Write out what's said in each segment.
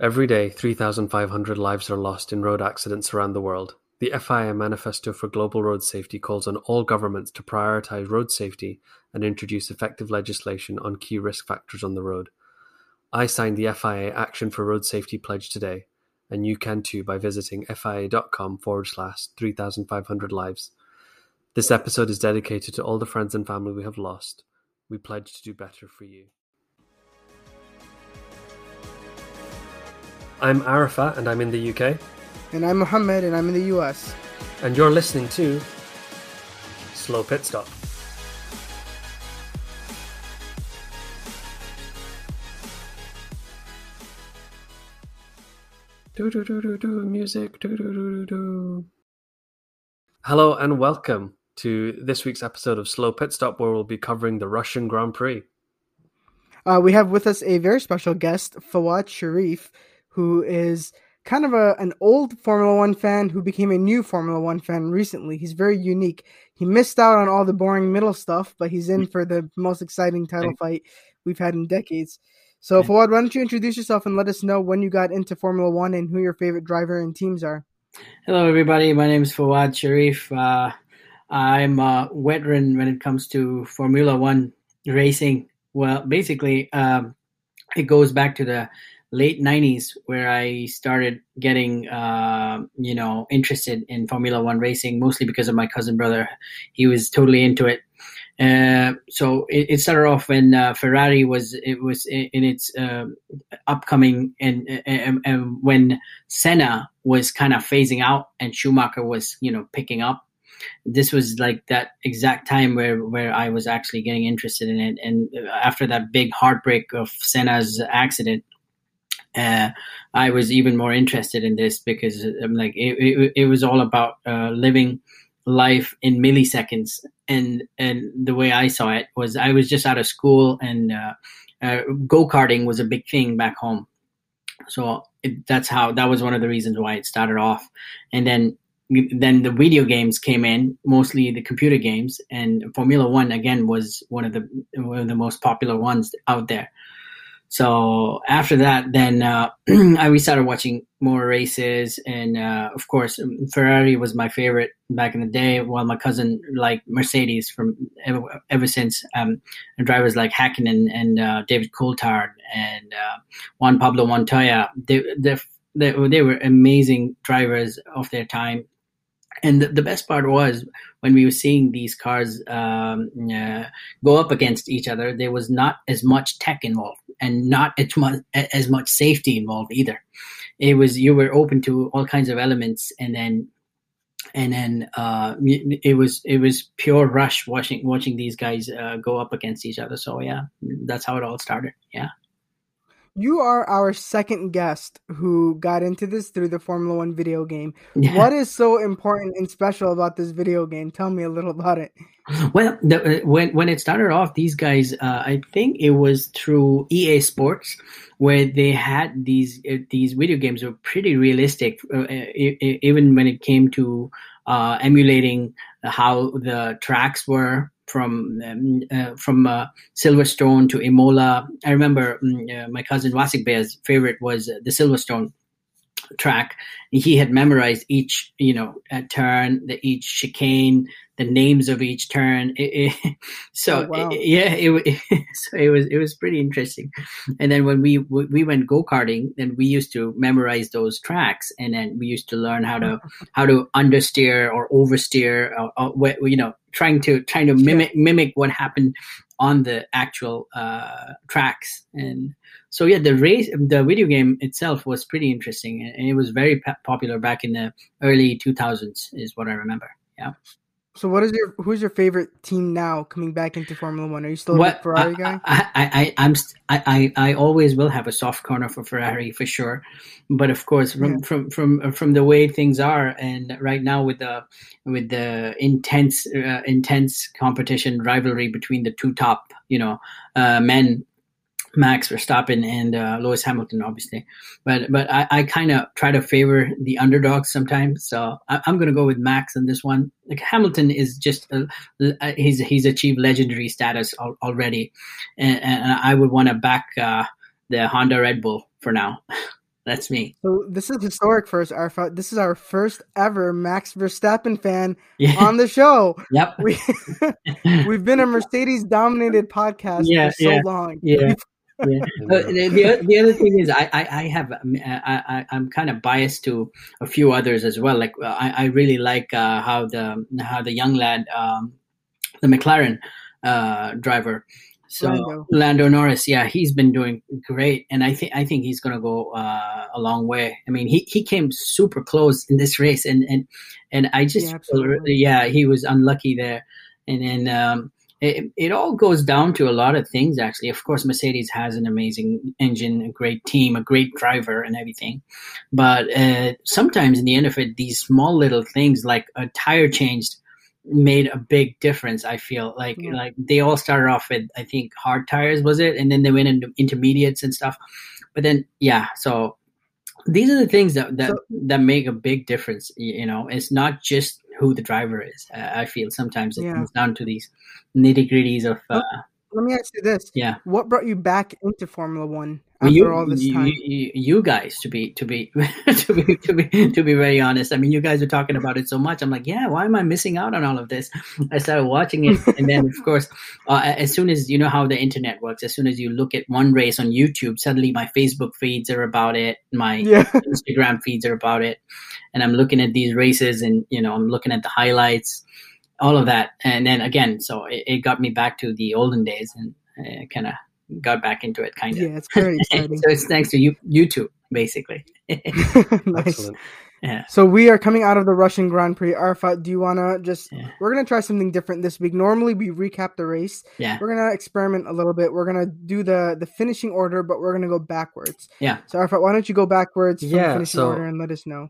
Every day, 3,500 lives are lost in road accidents around the world. The FIA Manifesto for Global Road Safety calls on all governments to prioritize road safety and introduce effective legislation on key risk factors on the road. I signed the FIA Action for Road Safety pledge today, and you can too by visiting fia.com forward slash 3,500 lives. This episode is dedicated to all the friends and family we have lost. We pledge to do better for you. I'm Arafat and I'm in the UK. And I'm Mohammed and I'm in the US. And you're listening to Slow Pit Stop. Do do do do do music do do do do do. Hello and welcome to this week's episode of Slow Pit Stop, where we'll be covering the Russian Grand Prix. Uh, we have with us a very special guest, Fowad Sharif, who is kind of a an old Formula One fan who became a new Formula One fan recently. He's very unique. He missed out on all the boring middle stuff, but he's in for the most exciting title fight we've had in decades. So, Fowad, why don't you introduce yourself and let us know when you got into Formula One and who your favorite driver and teams are? Hello, everybody. My name is Fowad Sharif. Uh, I'm a veteran when it comes to Formula One racing. Well, basically, um, it goes back to the late 90s where I started getting, uh, you know, interested in Formula One racing, mostly because of my cousin brother. He was totally into it. Uh, so it, it, started off when uh, Ferrari was it was in, in its uh, upcoming and, and, and when Senna was kind of phasing out and Schumacher was you know picking up. This was like that exact time where where I was actually getting interested in it. And after that big heartbreak of Senna's accident, uh, I was even more interested in this because I'm um, like it, it, it was all about uh, living life in milliseconds. And and the way I saw it was I was just out of school and uh, uh, go karting was a big thing back home. So it, that's how that was one of the reasons why it started off. And then then the video games came in mostly the computer games. And formula one again was one of the one of the most popular ones out there so after that, then uh, I we started watching more races, and uh, of course, um, Ferrari was my favorite back in the day. While my cousin liked Mercedes from ever, ever since. Um, drivers like Hakkinen and uh, David Coulthard and uh, Juan Pablo Montoya, they they they were amazing drivers of their time and the, the, best part was when we were seeing these cars um, uh, go up against each other there was not as much tech involved and not as much as much safety involved either. It was you were open to all kinds of elements and then and then uh, it was it was pure rush watching watching these guys uh, go up against each other. So yeah that's how it all started. Yeah you are our second guest who got into this through the Formula One video game. Yeah. What is so important and special about this video game? Tell me a little about it. Well, the, uh, when when it started off, these guys, uh, I think it was through EA Sports, where they had these uh, these video games were pretty realistic, uh, even when it came to uh, emulating how the tracks were from um, uh, from uh, Silverstone to Imola. I remember um, uh, my cousin Wasik Bear's favorite was the Silverstone track. He had memorized each, you know, turn, the each chicane, the names of each turn. It, it, so oh, wow. it, yeah, it, so it was it was pretty interesting. And then when we we went go karting, then we used to memorize those tracks, and then we used to learn how to how to understeer or oversteer, uh, uh, or, or you know, trying to trying to mimic mimic what happened on the actual uh, tracks. And so yeah, the race, the video game itself was pretty interesting, and it was very popular back in the early 2000s, is what I remember. Yeah. So, what is your who's your favorite team now coming back into Formula One? Are you still a what, Ferrari guy? I, I, I, am I, I, I always will have a soft corner for Ferrari for sure, but of course, from yeah. from from from the way things are, and right now with the with the intense uh, intense competition rivalry between the two top you know uh, men Max Verstappen and uh, Lewis Hamilton, obviously. But but I, I kind of try to favor the underdogs sometimes. So I, am going to go with Max on this one. Like Hamilton is just uh, he's he's achieved legendary status al- already, and, and, I would want to back uh, the Honda Red Bull for now. That's me. So this is historic for us, Arafat. This is our first ever Max Verstappen fan Yeah. on the show. Yep. We we've been a Mercedes dominated podcast Yeah, for so yeah, long. Yeah. Yeah. Uh, uh, the, the other thing is I, I, I have um, I, I I'm kind of biased to a few others as well. Like uh, I, I really like uh, how the how the young lad um, the McLaren uh, driver so Lando. Lando. Norris yeah he's been doing great and I think I think he's gonna go uh, a long way. I mean he, he came super close in this race and and and I just Yeah, yeah he was unlucky there and then. Um, it, it all goes down to a lot of things actually. Of course mercedes has an amazing engine a great team a great driver and everything. But uh, sometimes in the end of it these small little things like a tire changed made a big difference i feel. Like Yeah. like they all started off with i think hard tires was it? And then they went into intermediates and stuff. But then yeah so these are the things that that, So- that make a big difference you know? It's not just who the driver is. Uh, i feel sometimes it Yeah. comes down to these nitty gritties of uh, Let me ask you this: yeah. What brought you back into Formula One after you, all this time? you, you guys to be to be to be to be to be very honest i mean you guys are talking about it so much i'm like yeah why am i missing out on all of this i started watching it and then of course uh, as soon as you know how the internet works as soon as you look at one race on youtube suddenly my facebook feeds are about it my yeah, instagram feeds are about it and i'm looking at these races and you know i'm looking at the highlights all of that and then again so it, it got me back to the olden days and uh, kind of got back into it kind of yeah, it's very exciting. so it's thanks to you, YouTube, basically. nice. Excellent. yeah. So we are coming out of the Russian Grand Prix. Arafat, do you wanna just? Yeah. We're gonna try something different this week. Normally we recap the race. Yeah. We're gonna experiment a little bit. We're gonna do the the finishing order, but we're gonna go backwards. Yeah. So Arafat, why don't you go backwards from the Yeah, finishing so- order and let us know?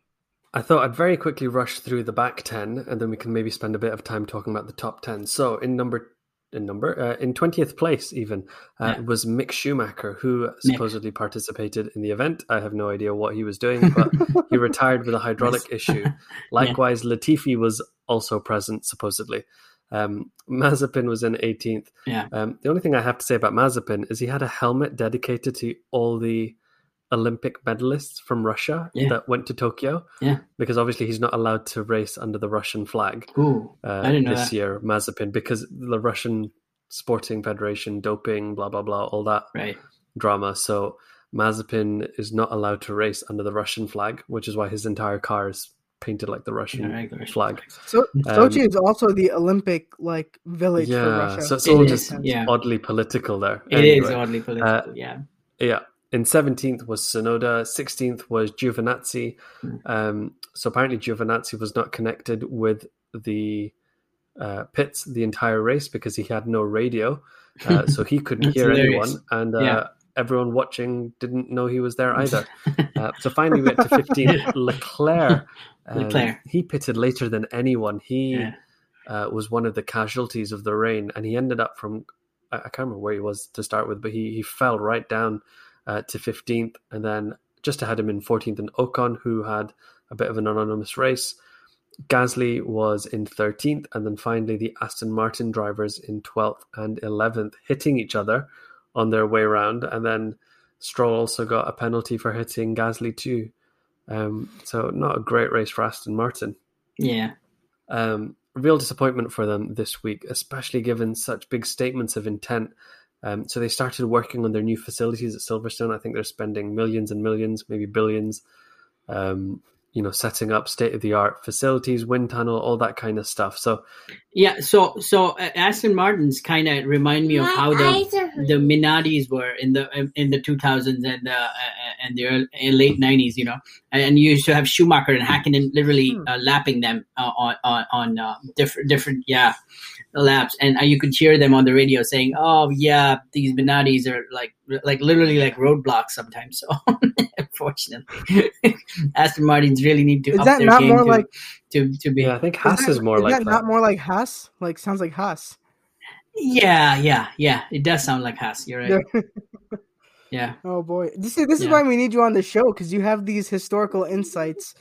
I thought I'd very quickly rush through the back 10 and then we can maybe spend a bit of time talking about the top 10. So in number in number uh, in 20th place even uh, Yeah. was Mick Schumacher who supposedly participated in the event. I have no idea what he was doing, but he retired with a hydraulic issue. Likewise Latifi was also present supposedly. Um, Mazepin was in 18th. Yeah. Um, the only thing I have to say about Mazepin is he had a helmet dedicated to all the Olympic medalists from Russia Yeah. that went to Tokyo. Yeah. Because obviously he's not allowed to race under the Russian flag Ooh, uh, I didn't know this that. year, Mazepin, because the Russian Sporting Federation, doping, blah, blah, blah, all that Right. drama. So Mazepin is not allowed to race under the Russian flag, which is why his entire car is painted like the Russian Yeah, flag. So Um, Sochi is also the Olympic like village for Russia. so it's It all is, just yeah. oddly political there. It is Anyway, oddly political. yeah. Yeah. In 17th was Tsunoda, 16th was Giovinazzi. Mm. Um, so apparently Giovinazzi was not connected with the uh, pits the entire race because he had no radio. Uh, so he couldn't hear hilarious. anyone. And uh, Yeah. everyone watching didn't know he was there either. Uh, so finally we get to 15th. Leclerc. Um, Leclerc. He pitted later than anyone. He Yeah. uh, was one of the casualties of the rain, and he ended up from I I can't remember where he was to start with, but he, he fell right down uh, to 15th, and then just ahead of him in 14th, and Ocon, who had a bit of an anonymous race. Gasly was in 13th, and then finally the Aston Martin drivers in 12th and 11th, hitting each other on their way round, and then Stroll also got a penalty for hitting Gasly too. Um, so not a great race for Aston Martin. Yeah. Um, real disappointment for them this week, especially given such big statements of intent. Um, so they started working on their new facilities at Silverstone. I think they're spending millions and millions, maybe billions. Um, you know, setting up state of the art facilities, wind tunnel, all that kind of stuff. So Yeah. So so uh, Aston Martin's kind of remind me of My how the eyes are the Minardis were in the in the 2000s and the uh, and the early, late 90s, you know, and you used to have Schumacher and Hakkinen literally Hmm. uh, lapping them uh, on on on uh, different different yeah laps, and uh, you could hear them on the radio saying, "Oh yeah, these Minardis are like like literally like roadblocks sometimes." So unfortunately, Aston Martins really need to Is up that their not game more to, like- to to be yeah, I think Haas is, that- more like that, that. not more like Haas? Like sounds like Haas. Yeah, yeah, yeah. It does sound like Haas. You're right. Yeah. Yeah, Oh boy, this is this is Yeah. why we need you on the show because you have these historical insights.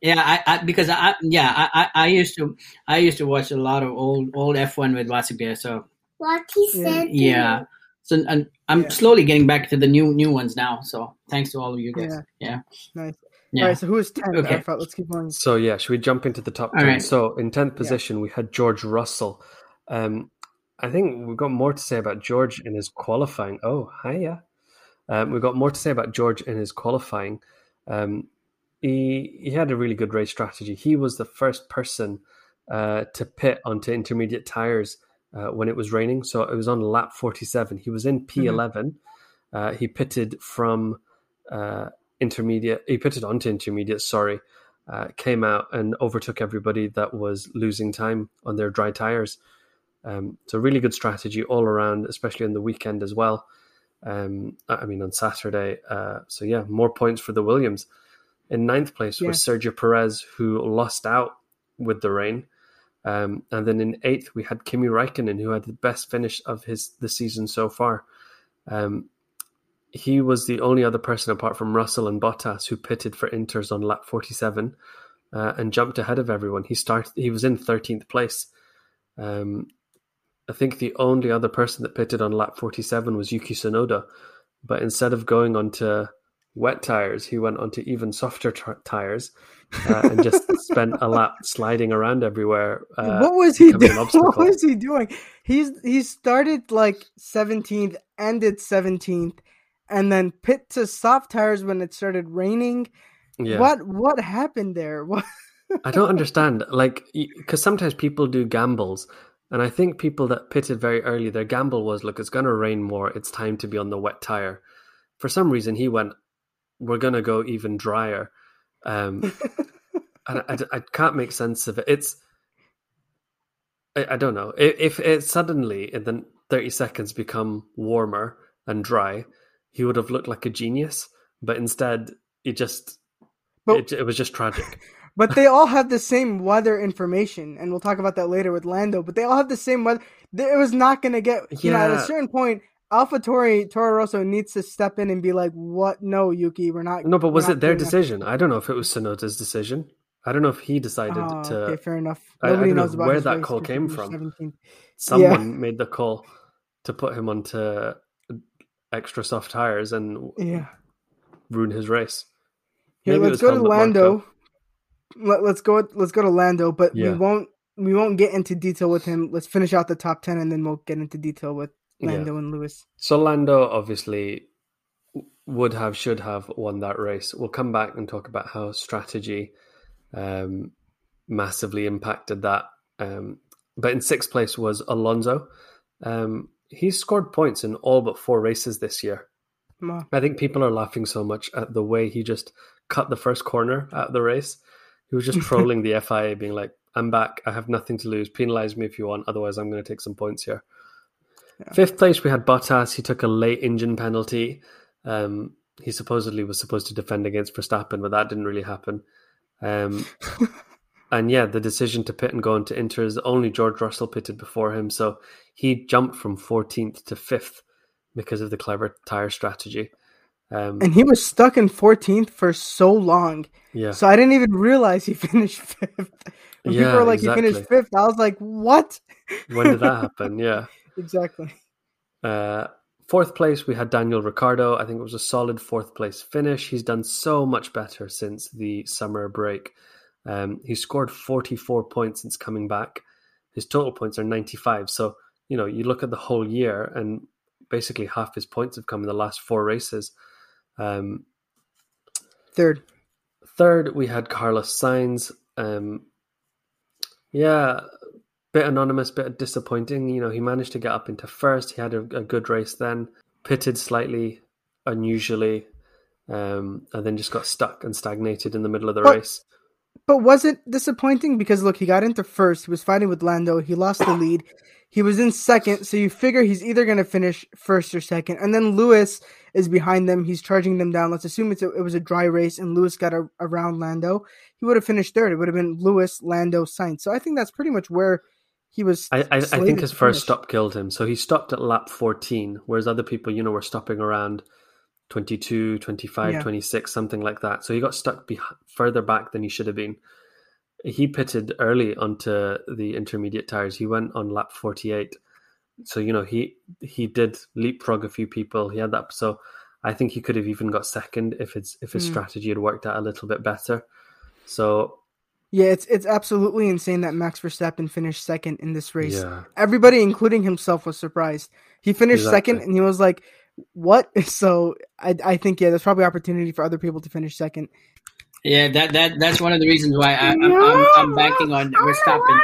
yeah. I, I because I yeah I, I I used to I used to watch a lot of old old F one with Wasipia. So What he Yeah. said. yeah, me. So and I'm Yeah. slowly getting back to the new new ones now. So thanks to all of you guys. Yeah. Yeah. Nice. Yeah. All right, so who is 10? Okay. Arafat? Let's keep going. So yeah, should we jump into the top All ten? right. So in tenth position, we had George Russell. Um, I think we've got more to say about George in his qualifying. Oh, hiya. Um, we've got more to say about George in his qualifying. Um, he he had a really good race strategy. He was the first person uh, to pit onto intermediate tires uh, when it was raining. So it was on lap forty seven. He was in P 11 Uh, he pitted from uh, intermediate. He pitted onto intermediate. Sorry, uh, came out and overtook everybody that was losing time on their dry tires. Um, so really good strategy all around, especially on the weekend as well. Um, I mean on Saturday. Uh, so yeah, more points for the Williams. In ninth place was Sergio Perez, who lost out with the rain. Um, and then in eighth, we had Kimi Raikkonen, who had the best finish of his the season so far. Um, he was the only other person apart from Russell and Bottas who pitted for Inters on lap 47 uh, and jumped ahead of everyone. He started. He was in 13th place. Um, I think the only other person that pitted on lap 47 was Yuki Tsunoda, but instead of going onto wet tires, he went onto even softer t- tires uh, and just spent a lap sliding around everywhere. Uh, what was he doing? What was he doing? He's he started like 17th, ended 17th, and then pit to soft tires when it started raining. yeah. What what happened there? What? I don't understand. Like, because sometimes people do gambles, and I think people that pitted very early, their gamble was, look, it's going to rain more. It's time to be on the wet tire. For some reason, he went, we're going to go even drier. Um, and I, I can't make sense of it. It's, I, I don't know. If, if it suddenly in the 30 seconds become warmer and dry, he would have looked like a genius. But instead, it just, But- it, it was just tragic. But they all have the same weather information, and we'll talk about that later with Lando. But they all have the same weather. It was not going to get. You know, at a certain point, AlphaTauri Toro Rosso needs to step in and be like, "What? No, Yuki, we're not." No, but was it their doing that." decision? I don't know if it was Tsunoda's decision. I don't know if he decided Oh, to. okay, fair enough. I- I don't know about where that call came from. 17th. Someone made the call to put him onto extra soft tires and Yeah. ruin his race. Here, Maybe let's go to Lando. Let, let's go. Let's go to Lando, but Yeah. we won't. We won't get into detail with him. Let's finish out the top ten, and then we'll get into detail with Yeah. And Lewis. So Lando obviously would have, should have won that race. We'll come back and talk about how strategy um, massively impacted that. Um, but in sixth place was Alonso. Um, he's scored points in all but four races this year. Wow. I think people are laughing so much at the way he just cut the first corner out of the race. He was just trolling the FIA, being like, I'm back. I have nothing to lose. Penalize me if you want. Otherwise, I'm going to take some points here. Fifth place, we had Bottas. He took a late engine penalty. Um, he supposedly was supposed to defend against Verstappen, but that didn't really happen. Um, and yeah, the decision to pit and go into Inter is only George Russell pitted before him. So he jumped from 14th to 5th because of the clever tire strategy. Um, And he was stuck in 14th for so long. yeah. So I didn't even realize he finished fifth. When Yeah, people were like, he finished fifth, I was like, what? when did that happen? Yeah. Exactly. Uh, fourth place, we had Daniel Ricciardo. I think it was a solid fourth place finish. He's done so much better since the summer break. Um, he scored 44 points since coming back. His total points are 95. So, you know, you look at the whole year and basically half his points have come in the last four races. Um, Third. Third, we had Carlos Sainz. Um, yeah, bit anonymous, bit disappointing. You know, he managed to get up into first. He had a, a good race then, pitted slightly unusually, um, and then just got stuck and stagnated in the middle of the But- race. But was it disappointing? Because look, he got into first. He was fighting with Lando. He lost the lead. He was in second, so you figure he's either going to finish first or second. And then Lewis is behind them. He's charging them down. Let's assume it's a, it was a dry race, and Lewis got a, around Lando. He would have finished third. It would have been Lewis, Lando, Sainz. So I think that's pretty much where he was. I, I, I think his first stop killed him. So he stopped at lap 14, whereas other people, you know, were stopping around 22, 25, Yeah. 26, something like that. So he got stuck beh further back than he should have been. He pitted early onto the intermediate tires. He went on lap 48. so you know he he did leapfrog a few people. He had that. So I think he could have even got second if it's if his Mm. strategy had worked out a little bit better. So Yeah, it's it's absolutely insane that Max Verstappen finished second in this race. yeah, Everybody, including himself, was surprised. He finished second, and he was like, "What?" So I I think yeah, there's probably opportunity for other people to finish second. Yeah, that that that's one of the reasons why I, I'm, I'm I'm banking on Verstappen.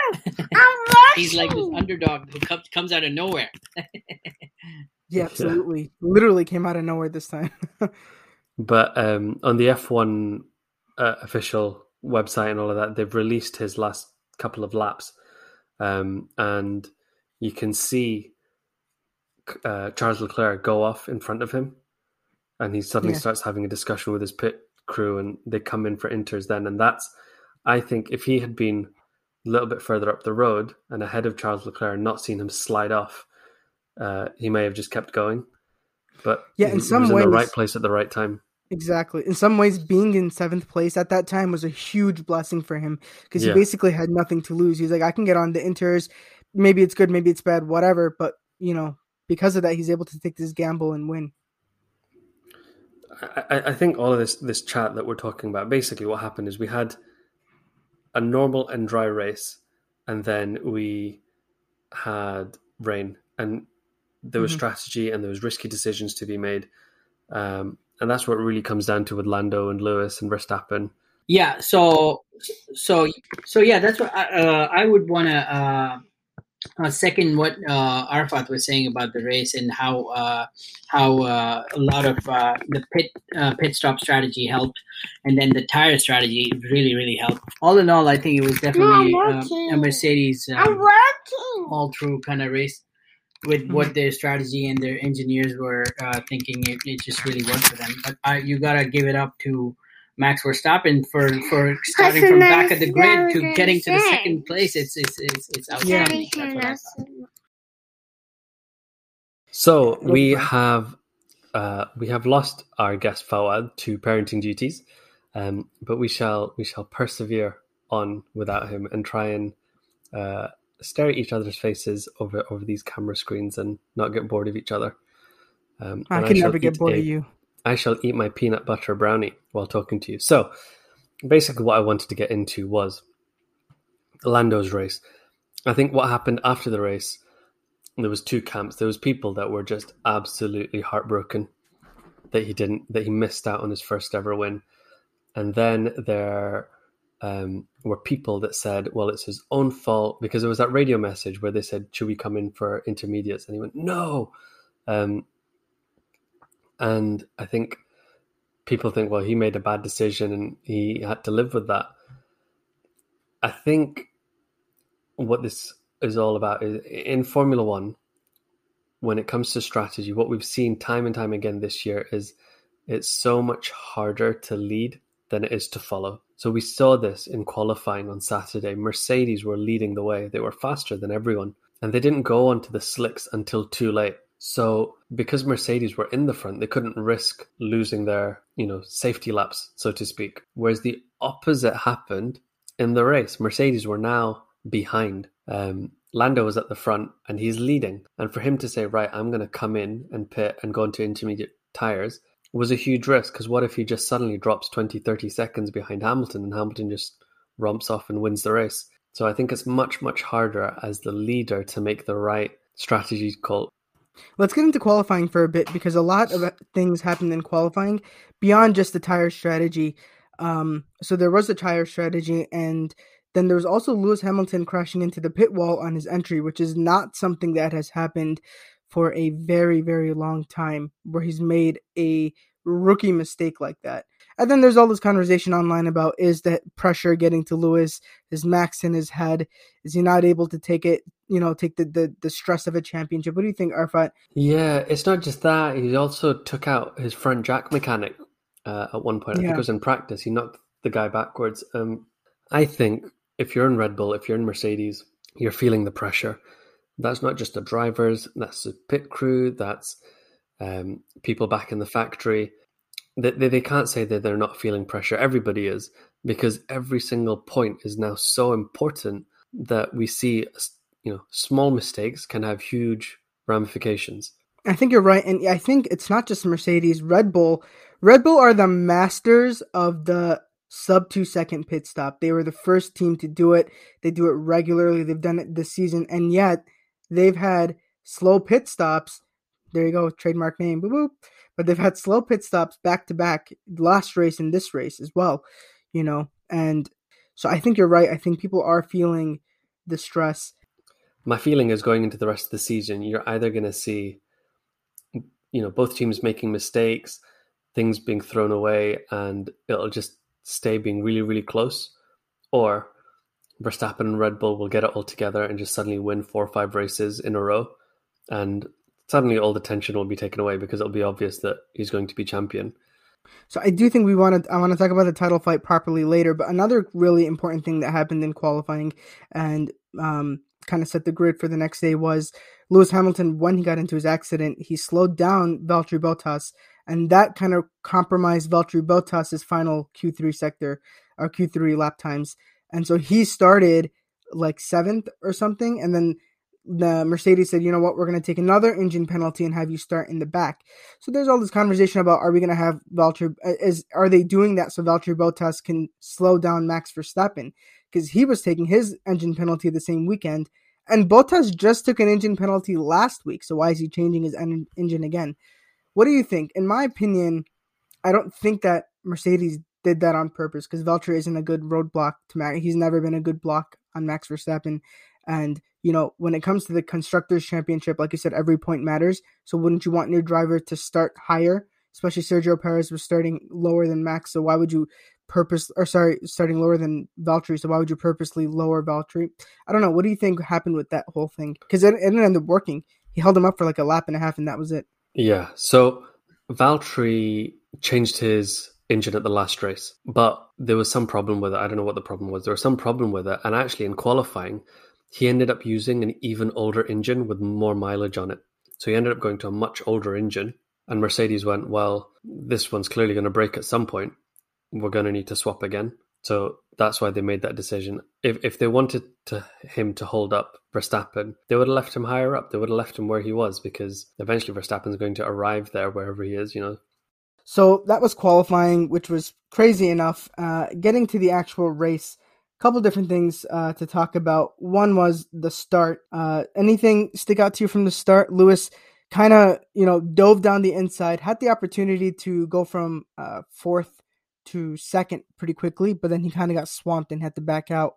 He's like this underdog who comes comes out of nowhere. Yeah, absolutely. Literally came out of nowhere this time. but um, on the F1 uh, official website and all of that, they've released his last couple of laps, um, and you can see uh, Charles Leclerc go off in front of him, and he suddenly Yeah. starts having a discussion with his pit crew, and they come in for inters then, and that's, I think, if he had been a little bit further up the road and ahead of Charles Leclerc and not seen him slide off, uh, he may have just kept going. But Yeah, in some he was in the right place at the right time. Exactly. In some ways, being in seventh place at that time was a huge blessing for him because Yeah. he basically had nothing to lose. He's like, I can get on the inters. Maybe it's good, maybe it's bad, whatever. But you know, because of that, he's able to take this gamble and win. I, I- think all of this this chat that we're talking about, basically what happened is we had a normal and dry race, and then we had rain, and there was Mhm. strategy and there was risky decisions to be made, um, and that's what it really comes down to with Lando and Lewis and Verstappen. Yeah, so so so yeah, that's what I, uh, I would want to uh, uh, second what uh, Arfat was saying about the race and how uh, how uh, a lot of uh, the pit uh, pit stop strategy helped, and then the tire strategy really really helped. All in all, I think it was definitely uh, a Mercedes um, all through kind of race with what their strategy and their engineers were uh, thinking. It, it just really worked for them. But I, you gotta give it up to Max Verstappen for for starting from back of the grid to getting to the second place. It's it's it's, it's outstanding. That's what I. So we have uh, we have lost our guest Fowad to parenting duties, um, but we shall we shall persevere on without him and try and uh, stare at each other's faces over over these camera screens and not get bored of each other. Um, I can shall never get bored a- of you. I shall eat my peanut butter brownie while talking to you. So, basically, what I wanted to get into was Lando's race. I think what happened after the race, there was two camps. There was people that were just absolutely heartbroken that he didn't, that he missed out on his first ever win, and then there um, were people that said, "Well, it's his own fault," because there was that radio message where they said, "Should we come in for intermediates?" And he went, "No." Um, and I think people think, well, he made a bad decision and he had to live with that. I think what this is all about is in Formula One, when it comes to strategy, what we've seen time and time again this year is it's so much harder to lead than it is to follow. So we saw this in qualifying on Saturday. Mercedes were leading the way, they were faster than everyone, and they didn't go onto the slicks until too late. So because Mercedes were in the front, they couldn't risk losing their, you know, safety laps, so to speak. Whereas the opposite happened in the race. Mercedes were now behind. Um, Lando was at the front and he's leading. And for him to say, right, I'm going to come in and pit and go into intermediate tires was a huge risk because what if he just suddenly drops 20, 30 seconds behind Hamilton and Hamilton just romps off and wins the race? So I think it's much, much harder as the leader to make the right strategy call. Let's get into qualifying for a bit because a lot of things happened in qualifying beyond just the tire strategy. Um, so there was a tire strategy, and then there was also Lewis Hamilton crashing into the pit wall on his entry, which is not something that has happened for a very, very long time, where he's made a rookie mistake like that. And then there's all this conversation online about is that pressure getting to Lewis? Is Max in his head? Is he not able to take it? You know, take the the, the stress of a championship. What do you think, Arfat? Yeah, it's not just that. He also took out his front jack mechanic uh, at one point. I think it was in practice. He knocked the guy backwards. Um, I think if you're in Red Bull, if you're in Mercedes, you're feeling the pressure. That's not just the drivers, that's the pit crew, that's um, people back in the factory. They, they, they can't say that they're not feeling pressure. Everybody is, because every single point is now so important that we see you know, small mistakes can have huge ramifications. I think you're right, and I think it's not just Mercedes. Red Bull, Red Bull are the masters of the sub two second pit stop. They were the first team to do it. They do it regularly. They've done it this season, and yet they've had slow pit stops. There you go, trademark name. Boop, boop. But they've had slow pit stops back to back, last race and this race as well. You know, and so I think you're right. I think people are feeling the stress. My feeling is going into the rest of the season, you're either going to see you know both teams making mistakes, things being thrown away, and it'll just stay being really really close, or Verstappen and Red Bull will get it all together and just suddenly win four or five races in a row, and suddenly all the tension will be taken away because it'll be obvious that he's going to be champion. So I do think we want to. I want to talk about the title fight properly later. But another really important thing that happened in qualifying and um, kind of set the grid for the next day was Lewis Hamilton, when he got into his accident, he slowed down Valtteri Bottas, and that kind of compromised Valtteri Bottas's final Q3 sector or Q3 lap times. And so he started like seventh or something, and then the Mercedes said, you know what, we're going to take another engine penalty and have you start in the back. So there's all this conversation about are we going to have Valtteri, uh, is, are they doing that so Valtteri Bottas can slow down Max Verstappen? Because he was taking his engine penalty the same weekend and Bottas just took an engine penalty last week, so why is he changing his en- engine again? What do you think? In my opinion, I don't think that Mercedes did that on purpose because Valtteri isn't a good roadblock to Max. He's never been a good block on Max Verstappen. And, you know, when it comes to the Constructors' Championship, like you said, every point matters. So wouldn't you want your driver to start higher? Especially Sergio Perez was starting lower than Max. So why would you purpose or sorry, starting lower than Valtteri. So why would you purposely lower Valtteri? I don't know. What do you think happened with that whole thing? Because it, it ended up working. He held him up for like a lap and a half, and that was it. Yeah. So Valtteri changed his engine at the last race, but there was some problem with it. I don't know what the problem was. There was some problem with it, and actually in qualifying, he ended up using an even older engine with more mileage on it. So he ended up going to a much older engine. And Mercedes went, well, this one's clearly going to break at some point we're going to need to swap again. So that's why they made that decision. If if they wanted to, him to hold up Verstappen, they would have left him higher up. They would have left him where he was because eventually Verstappen's going to arrive there wherever he is. You know. So that was qualifying, which was crazy enough. Uh, getting to the actual race, a couple different things uh, to talk about. One was the start. Uh, anything stick out to you from the start, Lewis? Kind of, you know, dove down the inside, had the opportunity to go from uh, fourth to second pretty quickly, but then he kind of got swamped and had to back out.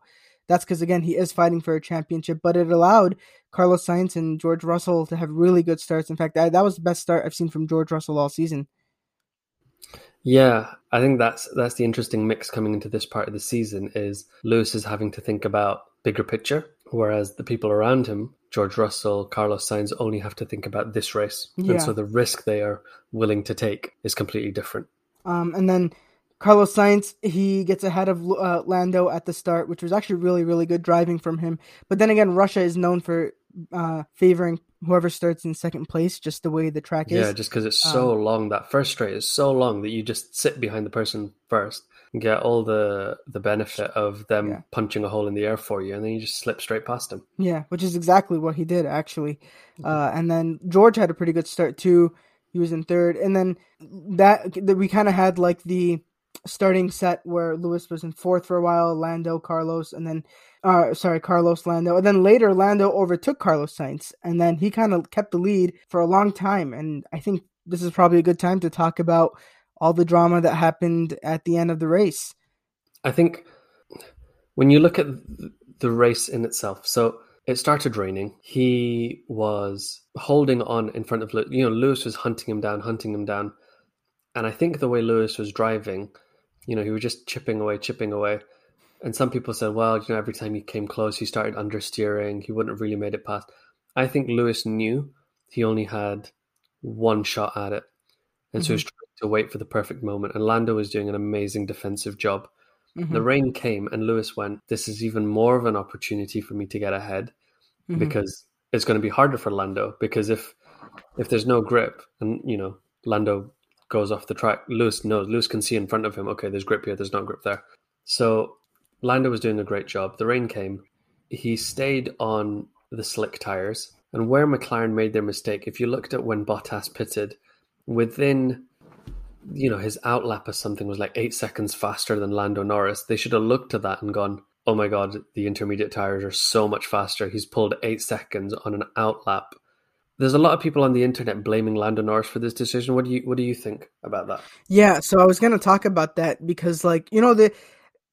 That's because again he is fighting for a championship, but it allowed Carlos Sainz and George Russell to have really good starts. In fact, that, that was the best start I've seen from George Russell all season. Yeah, I think that's that's the interesting mix coming into this part of the season is Lewis is having to think about bigger picture, whereas the people around him, George Russell, Carlos Sainz, only have to think about this race, yeah. and so the risk they are willing to take is completely different. Um, and then Carlos Sainz, he gets ahead of uh, Lando at the start, which was actually really, really good driving from him. But then again, Russia is known for uh, favoring whoever starts in second place, just the way the track is. Yeah, just because it's so um, long. That first straight is so long that you just sit behind the person first and get all the the benefit of them yeah. punching a hole in the air for you, and then you just slip straight past them. Yeah, which is exactly what he did actually. Mm-hmm. Uh, and then George had a pretty good start too. He was in third, and then that, that we kind of had like the starting set where Lewis was in fourth for a while, Lando, Carlos, and then uh sorry, Carlos Lando. And then later Lando overtook Carlos Sainz and then he kind of kept the lead for a long time and I think this is probably a good time to talk about all the drama that happened at the end of the race. I think when you look at the race in itself, so it started raining. He was holding on in front of you know Lewis was hunting him down, hunting him down. And I think the way Lewis was driving, you know, he was just chipping away, chipping away. And some people said, well, you know, every time he came close, he started understeering. He wouldn't have really made it past. I think Lewis knew he only had one shot at it. And mm-hmm. so he was trying to wait for the perfect moment. And Lando was doing an amazing defensive job. Mm-hmm. The rain came, and Lewis went, This is even more of an opportunity for me to get ahead mm-hmm. because it's going to be harder for Lando. Because if if there's no grip, and, you know, Lando goes off the track, Lewis knows. Lewis can see in front of him. Okay, there's grip here. There's no grip there. So Lando was doing a great job. The rain came. He stayed on the slick tires. And where McLaren made their mistake, if you looked at when Bottas pitted, within you know his outlap or something was like eight seconds faster than Lando Norris. They should have looked at that and gone, "Oh my god, the intermediate tires are so much faster." He's pulled eight seconds on an outlap. There's a lot of people on the internet blaming Lando Norris for this decision. What do you What do you think about that? Yeah, so I was going to talk about that because, like, you know, the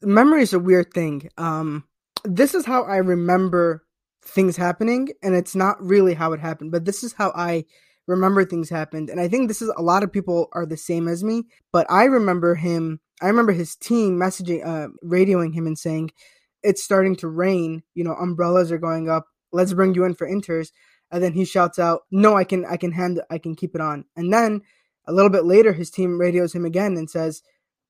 memory is a weird thing. Um, this is how I remember things happening, and it's not really how it happened, but this is how I remember things happened. And I think this is a lot of people are the same as me, but I remember him, I remember his team messaging, uh, radioing him and saying, it's starting to rain, you know, umbrellas are going up. Let's bring you in for inters. And then he shouts out, no, I can, I can hand, I can keep it on. And then a little bit later, his team radios him again and says,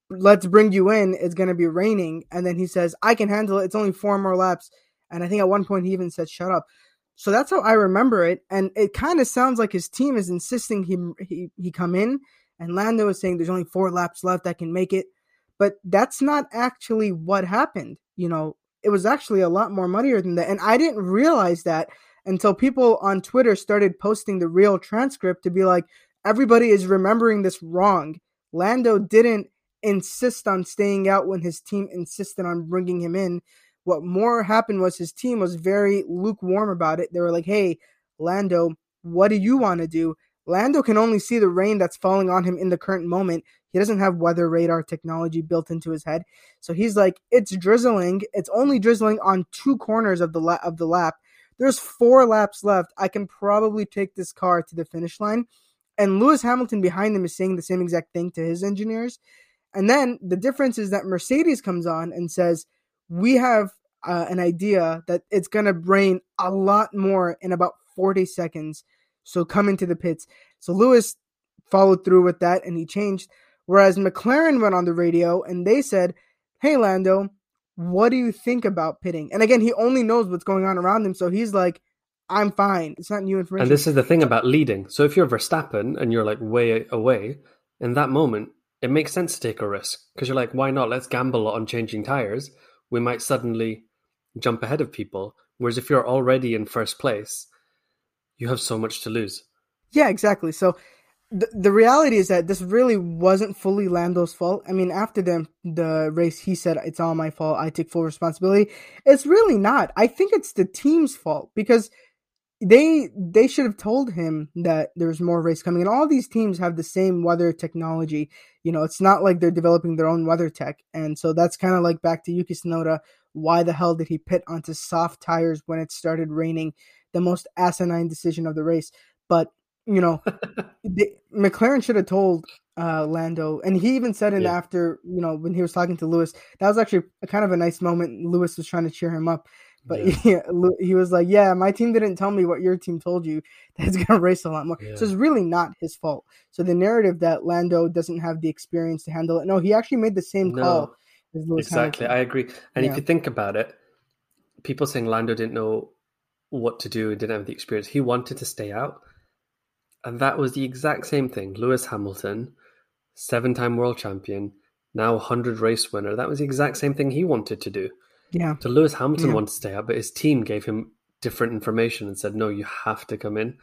let's bring you in. It's going to be raining. And then he says, I can handle it. It's only four more laps. And I think at one point he even said, shut up. So that's how I remember it. And it kind of sounds like his team is insisting he, he, he come in. And Lando is saying there's only four laps left. I can make it. But that's not actually what happened. You know, it was actually a lot more muddier than that. And I didn't realize that until people on Twitter started posting the real transcript to be like, everybody is remembering this wrong. Lando didn't insist on staying out when his team insisted on bringing him in. What more happened was his team was very lukewarm about it. They were like, hey, Lando, what do you want to do? Lando can only see the rain that's falling on him in the current moment. He doesn't have weather radar technology built into his head. So he's like, it's drizzling. It's only drizzling on two corners of the la- of the lap. There's four laps left. I can probably take this car to the finish line. And Lewis Hamilton behind them is saying the same exact thing to his engineers. And then the difference is that Mercedes comes on and says, we have uh, an idea that it's going to rain a lot more in about 40 seconds. So come into the pits. So Lewis followed through with that and he changed. Whereas McLaren went on the radio and they said, Hey, Lando, what do you think about pitting? And again, he only knows what's going on around him. So he's like, I'm fine. It's not new information. And this is the thing about leading. So if you're Verstappen and you're like way away, in that moment, it makes sense to take a risk because you're like, why not? Let's gamble on changing tires. We might suddenly jump ahead of people. Whereas if you're already in first place, you have so much to lose. Yeah, exactly. So the the reality is that this really wasn't fully Lando's fault. I mean, after the the race, he said it's all my fault. I take full responsibility. It's really not. I think it's the team's fault because they they should have told him that there's more race coming and all these teams have the same weather technology you know it's not like they're developing their own weather tech and so that's kind of like back to yuki tsunoda why the hell did he pit onto soft tires when it started raining the most asinine decision of the race but you know the, mclaren should have told uh, lando and he even said it yeah. after you know when he was talking to lewis that was actually a kind of a nice moment lewis was trying to cheer him up but yeah. he, he was like, "Yeah, my team didn't tell me what your team told you. That's gonna race a lot more." Yeah. So it's really not his fault. So the narrative that Lando doesn't have the experience to handle it. No, he actually made the same no, call. exactly, Hamilton. I agree. And yeah. if you think about it, people saying Lando didn't know what to do and didn't have the experience. He wanted to stay out, and that was the exact same thing. Lewis Hamilton, seven-time world champion, now hundred race winner. That was the exact same thing he wanted to do. Yeah. So Lewis Hamilton yeah. wanted to stay out, but his team gave him different information and said, "No, you have to come in."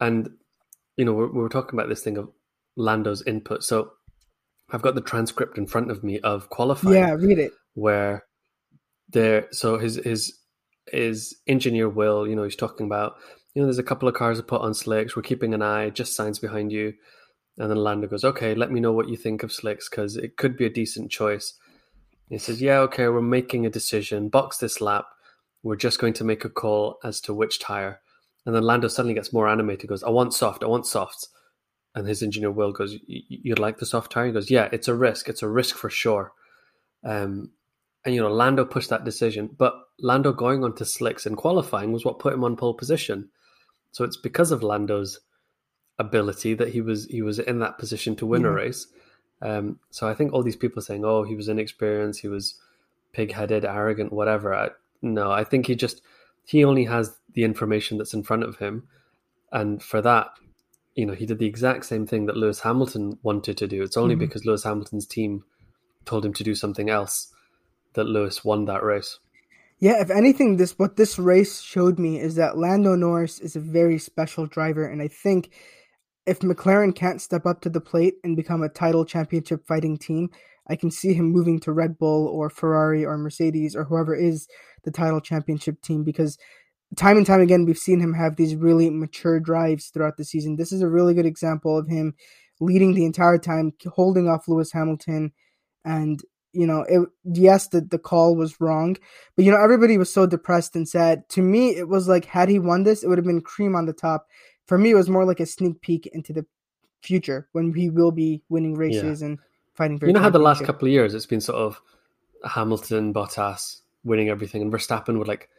And you know, we're, we're talking about this thing of Lando's input. So I've got the transcript in front of me of qualifying. Yeah, read it. Where there, so his his his engineer will, you know, he's talking about, you know, there's a couple of cars to put on slicks. We're keeping an eye, just Sainz behind you. And then Lando goes, okay, let me know what you think of slicks because it could be a decent choice. He says, Yeah, okay, we're making a decision. Box this lap. We're just going to make a call as to which tire. And then Lando suddenly gets more animated, He goes, I want soft, I want softs. And his engineer Will goes, You'd like the soft tire? He goes, Yeah, it's a risk. It's a risk for sure. Um, and, you know, Lando pushed that decision. But Lando going on to slicks and qualifying was what put him on pole position. So it's because of Lando's ability that he was he was in that position to win yeah. a race. Um, so I think all these people saying, "Oh, he was inexperienced, he was pig-headed, arrogant, whatever." I, no, I think he just he only has the information that's in front of him, and for that, you know, he did the exact same thing that Lewis Hamilton wanted to do. It's only mm-hmm. because Lewis Hamilton's team told him to do something else that Lewis won that race. Yeah, if anything, this what this race showed me is that Lando Norris is a very special driver, and I think if McLaren can't step up to the plate and become a title championship fighting team, I can see him moving to Red Bull or Ferrari or Mercedes or whoever is the title championship team because time and time again we've seen him have these really mature drives throughout the season. This is a really good example of him leading the entire time, holding off Lewis Hamilton and you know, it yes, the, the call was wrong, but you know, everybody was so depressed and sad. To me, it was like had he won this, it would have been cream on the top. For me, it was more like a sneak peek into the future when he will be winning races yeah. and fighting for. You know how the last couple of years it's been sort of Hamilton, Bottas winning everything, and Verstappen would like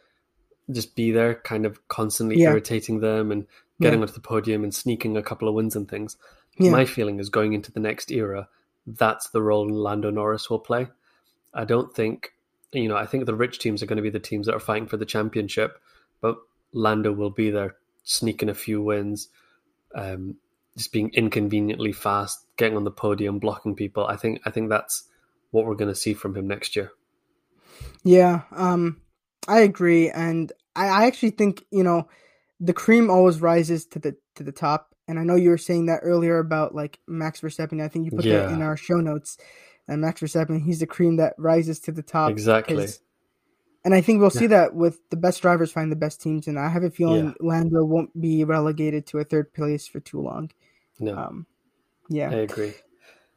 just be there, kind of constantly yeah. irritating them and getting yeah. onto the podium and sneaking a couple of wins and things. My feeling is going into the next era that's the role Lando Norris will play. I don't think, you know, I think the rich teams are going to be the teams that are fighting for the championship, but Lando will be there sneaking a few wins, um, just being inconveniently fast, getting on the podium, blocking people. I think I think that's what we're going to see from him next year. Yeah, um, I agree, and I, I actually think you know the cream always rises to the to the top, and I know you were saying that earlier about like Max Verstappen. I think you put yeah. that in our show notes. And Max Verstappen, he's the cream that rises to the top. Exactly. And I think we'll see that with the best drivers find the best teams. And I have a feeling yeah. Lando won't be relegated to a third place for too long. No. Um, yeah. I agree.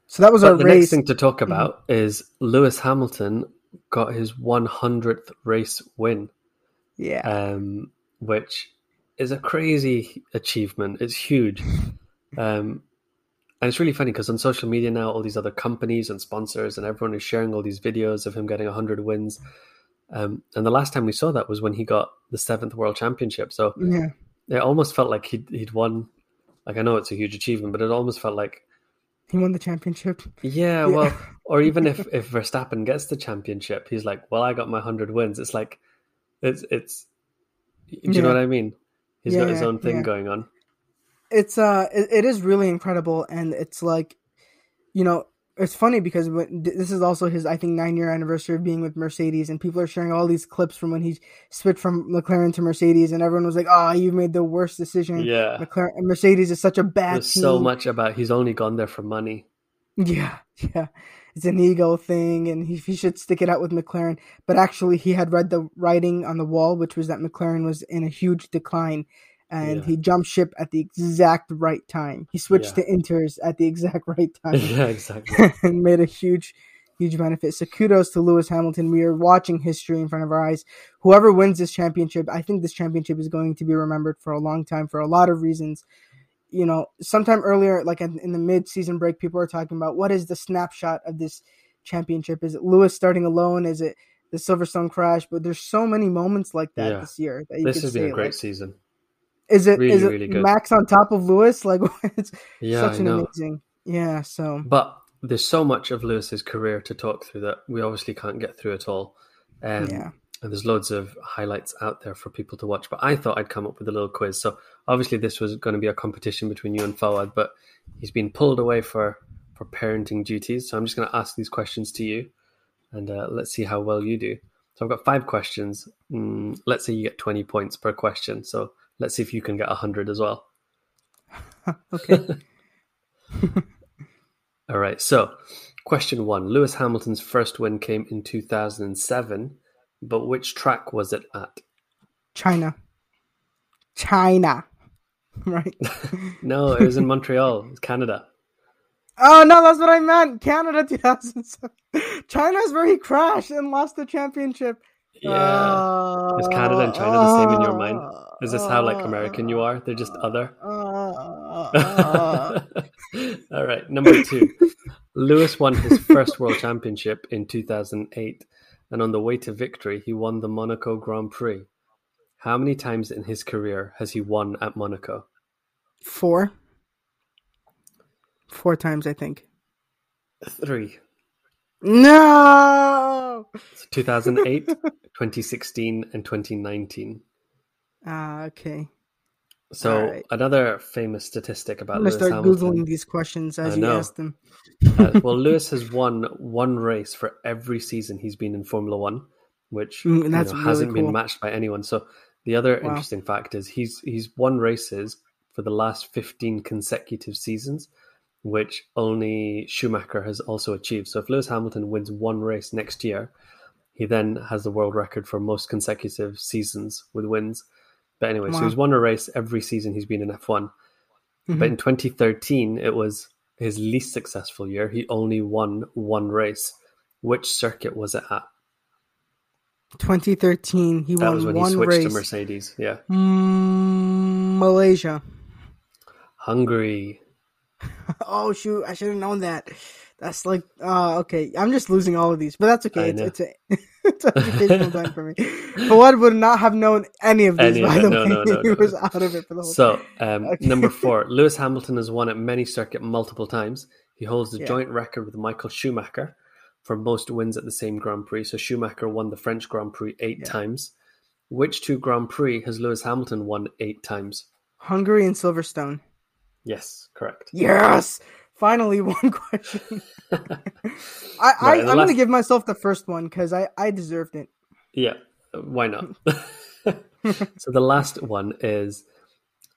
So that was but our the race. next thing to talk mm-hmm. about mm-hmm. is Lewis Hamilton got his 100th race win. Yeah. Um, which is a crazy achievement. It's huge. Um, and it's really funny because on social media now, all these other companies and sponsors and everyone is sharing all these videos of him getting 100 wins. Um, and the last time we saw that was when he got the seventh world championship. So yeah. it almost felt like he'd, he'd won. Like, I know it's a huge achievement, but it almost felt like he won the championship. Yeah, yeah. well, or even if, if Verstappen gets the championship, he's like, well, I got my 100 wins. It's like, it's, it's, do you yeah. know what I mean? He's yeah, got his own thing yeah. going on. It's uh, it, it is really incredible, and it's like, you know, it's funny because when, this is also his, I think, nine year anniversary of being with Mercedes, and people are sharing all these clips from when he switched from McLaren to Mercedes, and everyone was like, "Oh, you made the worst decision." Yeah, McLaren, Mercedes is such a bad. So much about he's only gone there for money. Yeah, yeah, it's an ego thing, and he, he should stick it out with McLaren. But actually, he had read the writing on the wall, which was that McLaren was in a huge decline, and yeah. he jumped ship at the exact right time. He switched yeah. to Inters at the exact right time. yeah, exactly, and made a huge, huge benefit. So kudos to Lewis Hamilton. We are watching history in front of our eyes. Whoever wins this championship, I think this championship is going to be remembered for a long time for a lot of reasons you know, sometime earlier, like in, in the mid-season break, people are talking about what is the snapshot of this championship? Is it Lewis starting alone? Is it the Silverstone crash? But there's so many moments like that yeah. this year. That this has been say, a great like, season. Is it really, is it really Max on top of Lewis? Like it's yeah, such an amazing. Yeah. So, but there's so much of Lewis's career to talk through that we obviously can't get through it all. Um, yeah and there's loads of highlights out there for people to watch. But I thought I'd come up with a little quiz. So obviously this was going to be a competition between you and Fowad, but he's been pulled away for for parenting duties. So I'm just going to ask these questions to you, and uh, let's see how well you do. So I've got five questions. Mm, let's say you get 20 points per question. So let's see if you can get 100 as well. okay. All right. So question one: Lewis Hamilton's first win came in 2007 but which track was it at? China. China. Right. no, it was in Montreal, Canada. Oh no, that's what I meant. Canada 2007. China is where he crashed and lost the championship. Yeah. Uh, is Canada and China the same in your mind? Is this how like American you are? They're just other. Uh, All right, number two. Lewis won his first world championship in 2008 and on the way to victory he won the Monaco Grand Prix. How many times in his career has he won at Monaco? Four. Four times, I think. Three. No! 2008, 2016, and 2019. Ah, okay. So right. another famous statistic about I'm gonna start Hamilton, googling these questions as you ask them. uh, well, Lewis has won one race for every season he's been in Formula One, which Mm, you know, really hasn't cool. been matched by anyone. So the other Wow. interesting fact is he's he's won races for the last 15 consecutive seasons, which only Schumacher has also achieved. So if Lewis Hamilton wins one race next year, he then has the world record for most consecutive seasons with wins. But anyway, so he's won a race every season he's been in F1. Mhm. But in 2013, it was his least successful year. He only won one race. Which circuit was it at? 2013, he That won was when he one switched race. to Mercedes. Yeah. Mm, Malaysia. Hungary. Oh shoot! I should have known that. That's like, uh, okay. I'm just losing all of these, but that's okay. It's, it's, a, it's a educational time for me. Fowad would not have known any of these. Any by the No, way, no, no, he was out of it for the whole. So, um, Okay. number four, Lewis Hamilton has won at many circuit multiple times. He holds the Yeah. joint record with Michael Schumacher for most wins at the same Grand Prix. So Schumacher won the French Grand Prix eight Yeah. times. Which two Grand Prix has Lewis Hamilton won eight times? Hungary and Silverstone. Yes, correct. Yes, finally one question. I, I Right, and I'm the gonna give myself the first one because I I deserved it. Yeah, why not? so the last one is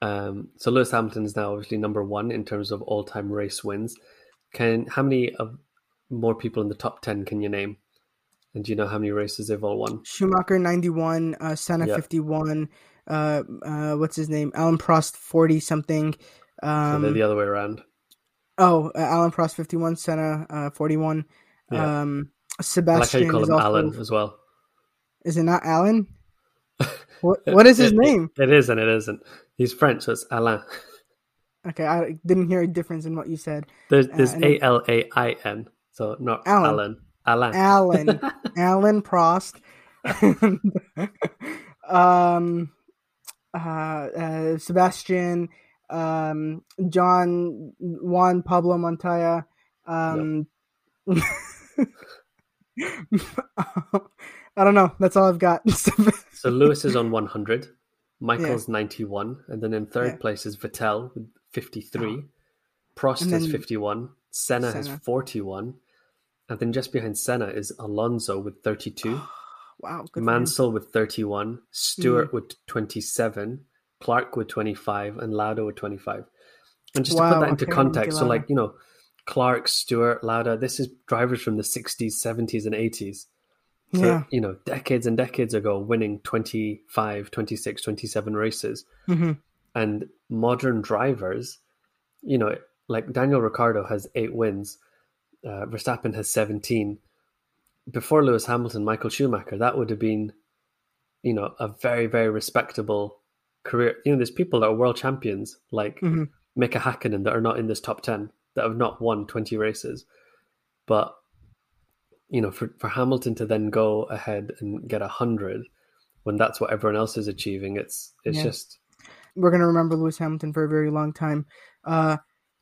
um, so Lewis Hamilton is now obviously number one in terms of all-time race wins. Can how many of more people in the top ten can you name? And do you know how many races they've all won? Schumacher 91, uh, Senna Yeah. 51, uh, uh, what's his name? Alan Prost 40 something. So Um, they're the other way around. Oh, uh, Alan Prost 51, Senna uh, 41. Yeah. Um, I like how Sebastian you call him. Alan as well. Is it not Alan? what What is his It- it- name? It is and it isn't. He's French, so it's Alain. Okay, I didn't hear a difference in what you said. There's, there's A L A I N, so not Alan. Alan. Alain. Alan. Alan Prost. um, uh, uh, Sebastian, um, John, Juan Pablo Montoya. Um, I don't know. That's all I've got. So Lewis is on 100, Michael's 91, and then in third Yeah. place is Vettel with 53. Prost And has 51. Senna, Senna. has 41. And then just behind Senna is Alonso with 32. wow. Good. Mansell with 31. Stewart Hmm. with 27. Clark with 25. And Lauda with 25. And just to put that into okay, context, so like, you know, Clark, Stewart, Lauda, this is drivers from the 60s, 70s, and 80s. So, Yeah. you know, decades and decades ago, winning 25, 26, 27 races. hmm And modern drivers, you know, like Daniel Ricciardo has eight wins, uh, Verstappen has 17. Before Lewis Hamilton, Michael Schumacher, that would have been, you know, a very, very respectable career. You know, there's people that are world champions, like Mhm. Mika Hakkinen, that are not in this top 10, that have not won 20 races. But you know, for, for Hamilton to then go ahead and get a hundred when that's what everyone else is achieving, it's it's Yeah. just We're gonna remember Lewis Hamilton for a very long time. Uh,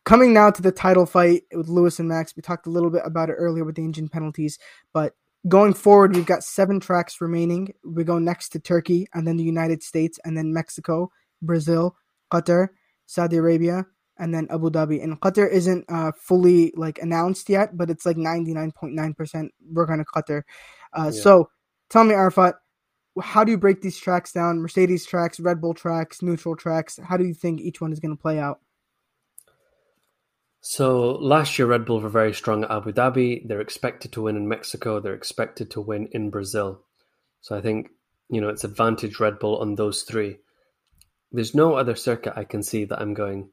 coming now to the title fight with Lewis and Max. We talked a little bit about it earlier with the engine penalties, but going forward, we've got seven tracks remaining. We go next to Turkey, and then the United States, and then Mexico, Brazil, Qatar, Saudi Arabia, and then Abu Dhabi. And Qatar isn't uh, fully like announced yet, but it's like ninety nine point nine percent we're gonna Qatar. Uh, Yeah. So tell me, Arafat, how do you break these tracks down? Mercedes tracks, Red Bull tracks, neutral tracks. How do you think each one is going to play out? So last year, Red Bull were very strong at Abu Dhabi. They're expected to win in Mexico. They're expected to win in Brazil. So I think you know it's advantage Red Bull on those three. There's no other circuit I can see that I'm going.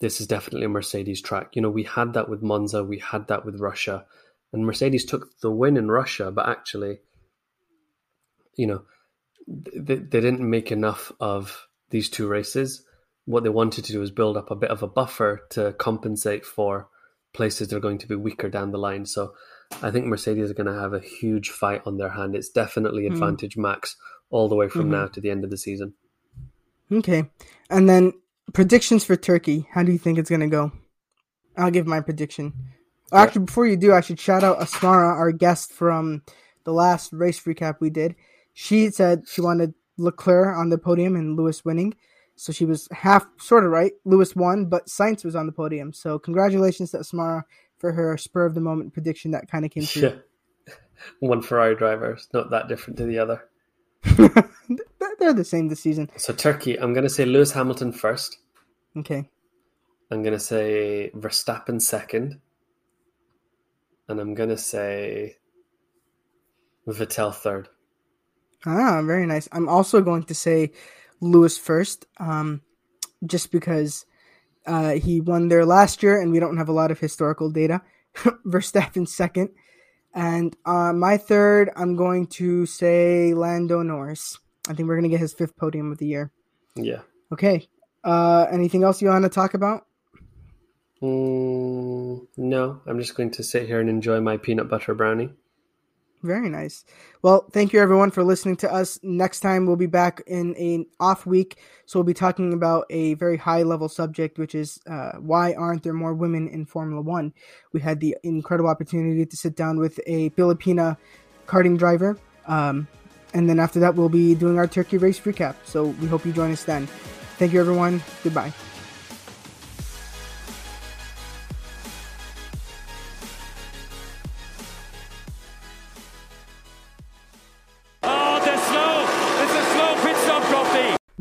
This is definitely a Mercedes track. You know, we had that with Monza. We had that with Russia, and Mercedes took the win in Russia, but actually, you know, they, they didn't make enough of these two races what they wanted to do was build up a bit of a buffer to compensate for places that are going to be weaker down the line. So I think Mercedes are going to have a huge fight on their hand. It's definitely Mm. advantage max all the way from Mhm. now to the end of the season. Okay. And then predictions for Turkey. How do you think it's going to go? I'll give my prediction. Yeah. Actually, before you do, I should shout out Asmara, our guest from the last race recap we did. She said she wanted Leclerc on the podium and Lewis winning. So she was half sort of right. Lewis won, but Sainz was on the podium. So congratulations to Asmara for her spur of the moment prediction that kind of came true. Yeah. one Ferrari driver. It's not that different to the other. They're the same this season. So Turkey, I'm going to say Lewis Hamilton first. Okay. I'm going to say Verstappen second. And I'm going to say Vettel third. Ah, very nice. I'm also going to say Lewis first, um, just because uh, he won there last year and we don't have a lot of historical data. Verstappen second. And uh, my third, I'm going to say Lando Norris. I think we're going to get his fifth podium of the year. Yeah. Okay. Uh, anything else you want to talk about? Mm, no, I'm just going to sit here and enjoy my peanut butter brownie. Very nice. Well, thank you everyone for listening to us. Next time we'll be back in an off week, so we'll be talking about a very high level subject, which is uh, why aren't there more women in Formula One? We had the incredible opportunity to sit down with a Filipina karting driver, um, and then after that we'll be doing our Turkey race recap. So we hope you join us then. Thank you everyone. Goodbye.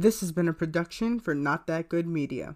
This has been a production for Not That Good Media.